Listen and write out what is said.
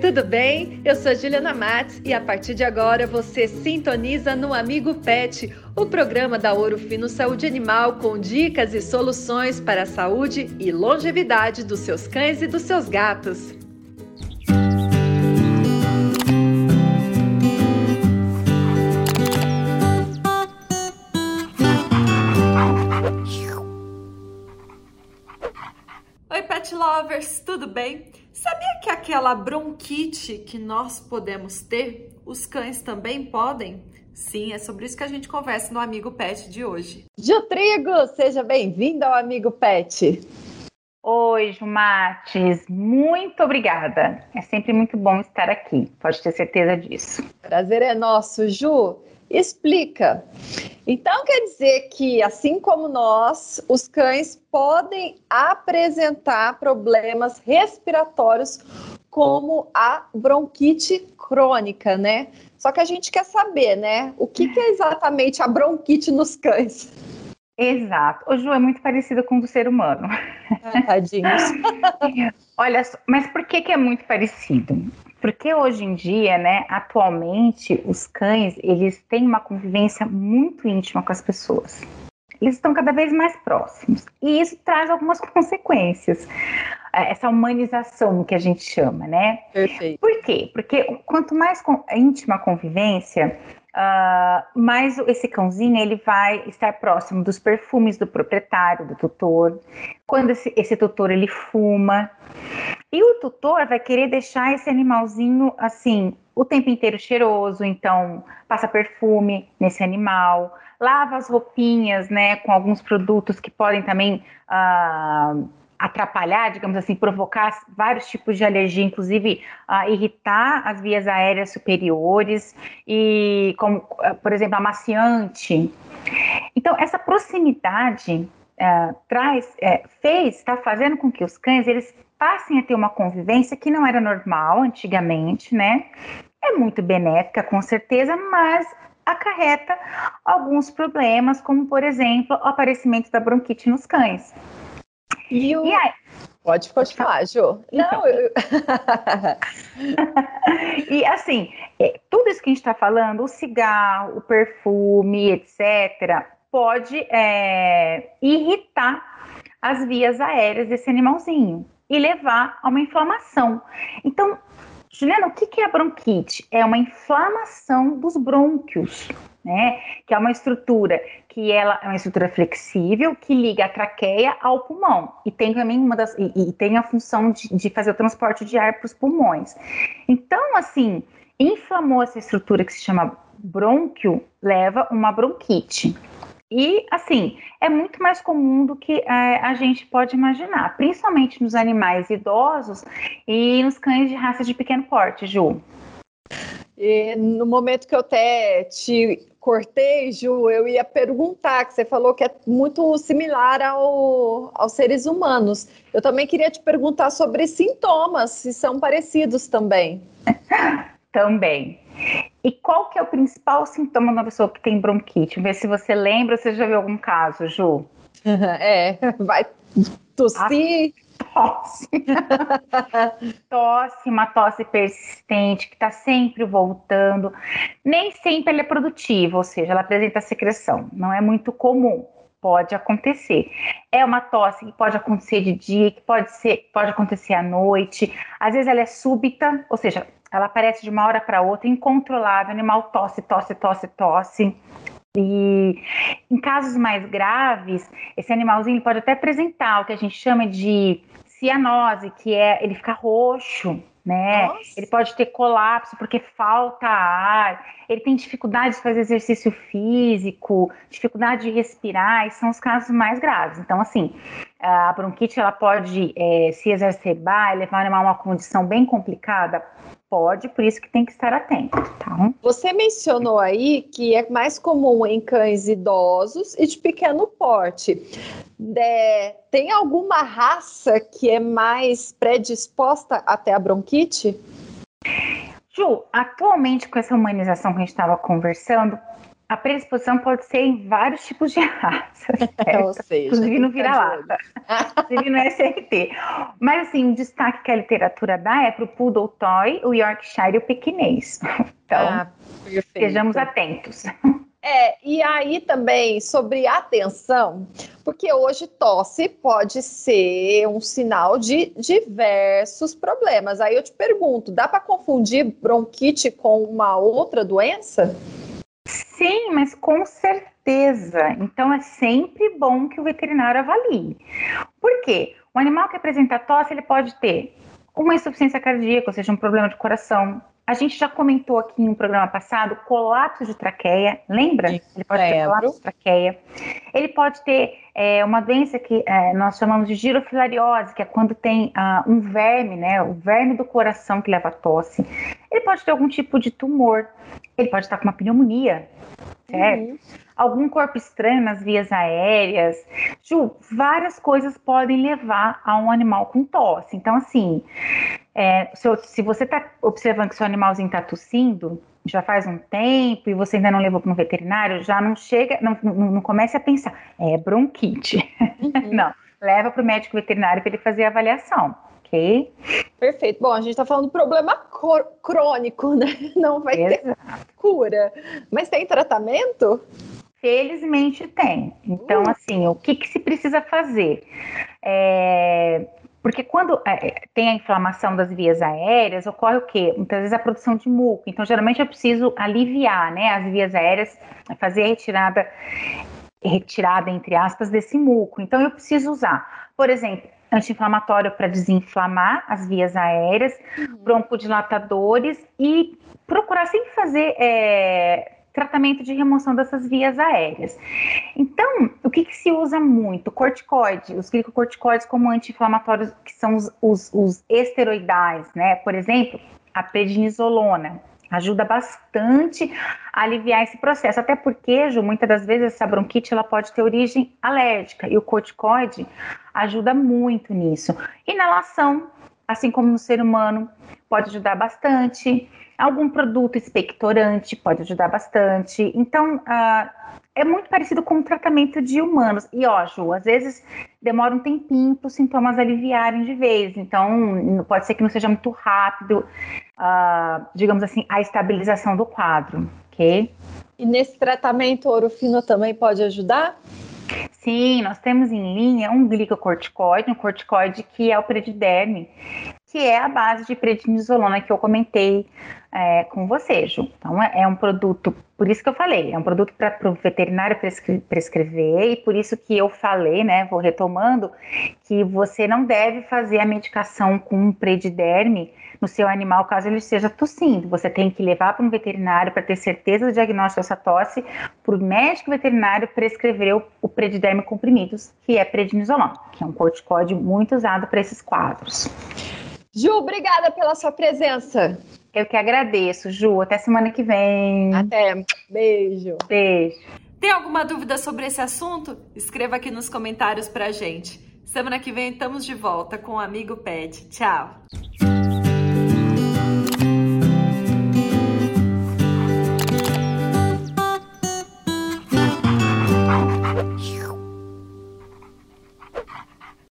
Tudo bem? Eu sou Juliana Matos e a partir de agora você sintoniza no Amigo Pet, o programa da Ouro Fino Saúde Animal com dicas e soluções para a saúde e longevidade dos seus cães e dos seus gatos. Oi, pet lovers, tudo bem? Que aquela bronquite que nós podemos ter, os cães também podem? Sim, é sobre isso que a gente conversa no Amigo Pet de hoje. Trigo, seja bem-vindo ao Amigo Pet. Oi, Jumates, muito obrigada. É sempre muito bom estar aqui, pode ter certeza disso. Prazer é nosso, Ju. Explica. Então quer dizer que, assim como nós, os cães podem apresentar problemas respiratórios como a bronquite crônica, né? Só que a gente quer saber, né? O que, que é exatamente a bronquite nos cães? Exato. O Ju é muito parecido com o do ser humano. Ah, tadinhos. Olha, mas por que, que é muito parecido? Porque hoje em dia, né, atualmente, os cães, eles têm uma convivência muito íntima com as pessoas. Eles estão cada vez mais próximos. E isso traz algumas consequências. É, essa humanização que a gente chama, né? Perfeito. Por quê? Porque quanto mais íntima a convivência, Uh, mas esse cãozinho ele vai estar próximo dos perfumes do proprietário, do tutor. Quando esse, esse tutor ele fuma, e o tutor vai querer deixar esse animalzinho assim o tempo inteiro cheiroso, então passa perfume nesse animal, lava as roupinhas, né, com alguns produtos que podem também uh, atrapalhar, digamos assim, provocar vários tipos de alergia, inclusive uh, irritar as vias aéreas superiores e, como, uh, por exemplo, amaciante. Então, essa proximidade traz, é, fez, está fazendo com que os cães eles passem a ter uma convivência que não era normal antigamente, né? É muito benéfica, com certeza, mas acarreta alguns problemas, como, por exemplo, o aparecimento da bronquite nos cães. E, o... e aí, Pode continuar, Jô. Não, eu... e assim, é, tudo isso que a gente está falando, o cigarro, o perfume, etc., pode é, irritar as vias aéreas desse animalzinho e levar a uma inflamação. Então, Juliana, o que é a bronquite? É uma inflamação dos brônquios, né? Que é uma estrutura que ela é uma estrutura flexível que liga a traqueia ao pulmão e tem também uma das e, e tem a função de, de fazer o transporte de ar para os pulmões. Então, assim, inflamou essa estrutura que se chama brônquio, leva uma bronquite. E, assim, é muito mais comum do que é, a gente pode imaginar, principalmente nos animais idosos e nos cães de raça de pequeno porte, Ju. E no momento que eu até te cortei, Ju, eu ia perguntar, que você falou que é muito similar ao, aos seres humanos. Eu também queria te perguntar sobre sintomas, se são parecidos também. também. E qual que é o principal sintoma da pessoa que tem bronquite? Vê se você lembra, você já viu algum caso, Ju? É, vai tossir. tosse. tosse, uma tosse persistente que está sempre voltando. Nem sempre ela é produtiva, ou seja, ela apresenta secreção. Não é muito comum. Pode acontecer. É uma tosse que pode acontecer de dia, que pode ser, pode acontecer à noite. Às vezes ela é súbita, ou seja, ela aparece de uma hora para outra, incontrolável, animal tosse, tosse, tosse, tosse. E em casos mais graves, esse animalzinho pode até apresentar o que a gente chama de cianose, que é ele fica roxo, né? Nossa. Ele pode ter colapso porque falta ar, ele tem dificuldade de fazer exercício físico, dificuldade de respirar, e são os casos mais graves. Então, assim, a bronquite ela pode é, se exacerbar e levar o animal a uma condição bem complicada pode, por isso que tem que estar atento, tá? Você mencionou aí que é mais comum em cães idosos e de pequeno porte. É, tem alguma raça que é mais predisposta até a bronquite? Ju, atualmente com essa humanização que a gente estava conversando, a predisposição pode ser em vários tipos de raças, Ou seja, inclusive no vira-lata, inclusive no SRT. Mas, assim, o destaque que a literatura dá é para o Poodle Toy, o Yorkshire e o Pequinês. Então, ah, estejamos atentos. É, e aí também sobre atenção, porque hoje tosse pode ser um sinal de diversos problemas. Aí eu te pergunto, dá para confundir bronquite com uma outra doença? Sim, mas com certeza. Então é sempre bom que o veterinário avalie. Por quê? O animal que apresenta tosse, ele pode ter uma insuficiência cardíaca, ou seja, um problema de coração, a gente já comentou aqui em um programa passado colapso de traqueia, lembra? Ele pode ter colapso de traqueia. Ele pode ter é, uma doença que é, nós chamamos de girofilariose, que é quando tem uh, um verme, né? O verme do coração que leva a tosse. Ele pode ter algum tipo de tumor. Ele pode estar com uma pneumonia, certo? Uhum. Algum corpo estranho nas vias aéreas. Ju, várias coisas podem levar a um animal com tosse. Então, assim, é, se, se, você está observando que seu animalzinho está tossindo, já faz um tempo e você ainda não levou para um veterinário, já não chega, não, não, não comece a pensar, é bronquite. Uhum. não, leva para o médico veterinário para ele fazer a avaliação. ok? Perfeito. Bom, a gente está falando do problema crônico, né? Não vai Exato. ter cura. Mas tem tratamento? Felizmente tem. Então, uh. assim, o que, que se precisa fazer? É, porque quando é, tem a inflamação das vias aéreas, ocorre o quê? Muitas vezes a produção de muco. Então, geralmente eu preciso aliviar né, as vias aéreas, fazer a retirada, retirada, entre aspas, desse muco. Então, eu preciso usar, por exemplo, anti-inflamatório para desinflamar as vias aéreas, uhum. broncodilatadores e procurar sempre fazer é, tratamento de remoção dessas vias aéreas. Então, o que, que se usa muito? Corticoide, os glicocorticoides como anti-inflamatórios, que são os, os, os esteroidais, né? Por exemplo, a prednisolona ajuda bastante a aliviar esse processo, até porque, Ju, muitas das vezes essa bronquite ela pode ter origem alérgica e o corticoide ajuda muito nisso. Inalação, assim como no ser humano, pode ajudar bastante. Algum produto expectorante pode ajudar bastante. Então, uh, é muito parecido com o tratamento de humanos. E, ó, Ju, às vezes demora um tempinho para os sintomas aliviarem de vez. Então, pode ser que não seja muito rápido, uh, digamos assim, a estabilização do quadro, ok? E nesse tratamento, ouro fino também pode ajudar? Sim, nós temos em linha um glicocorticoide, um corticoide que é o prediderme, que é a base de prednisolona que eu comentei é, com você, Ju. Então, é, é, um produto, por isso que eu falei, é um produto para o veterinário prescre prescrever, e por isso que eu falei, né, vou retomando, que você não deve fazer a medicação com um prediderme no seu animal caso ele esteja tossindo. Você tem que levar para um veterinário para ter certeza do diagnóstico dessa tosse, para o médico veterinário prescrever o, o prediderme comprimidos, que é prednisolona, que é um corticóide muito usado para esses quadros. Ju, obrigada pela sua presença. Eu que agradeço, Ju. Até semana que vem. Até. Beijo. Beijo. Tem alguma dúvida sobre esse assunto? Escreva aqui nos comentários pra gente. Semana que vem estamos de volta com o Amigo Pet. Tchau.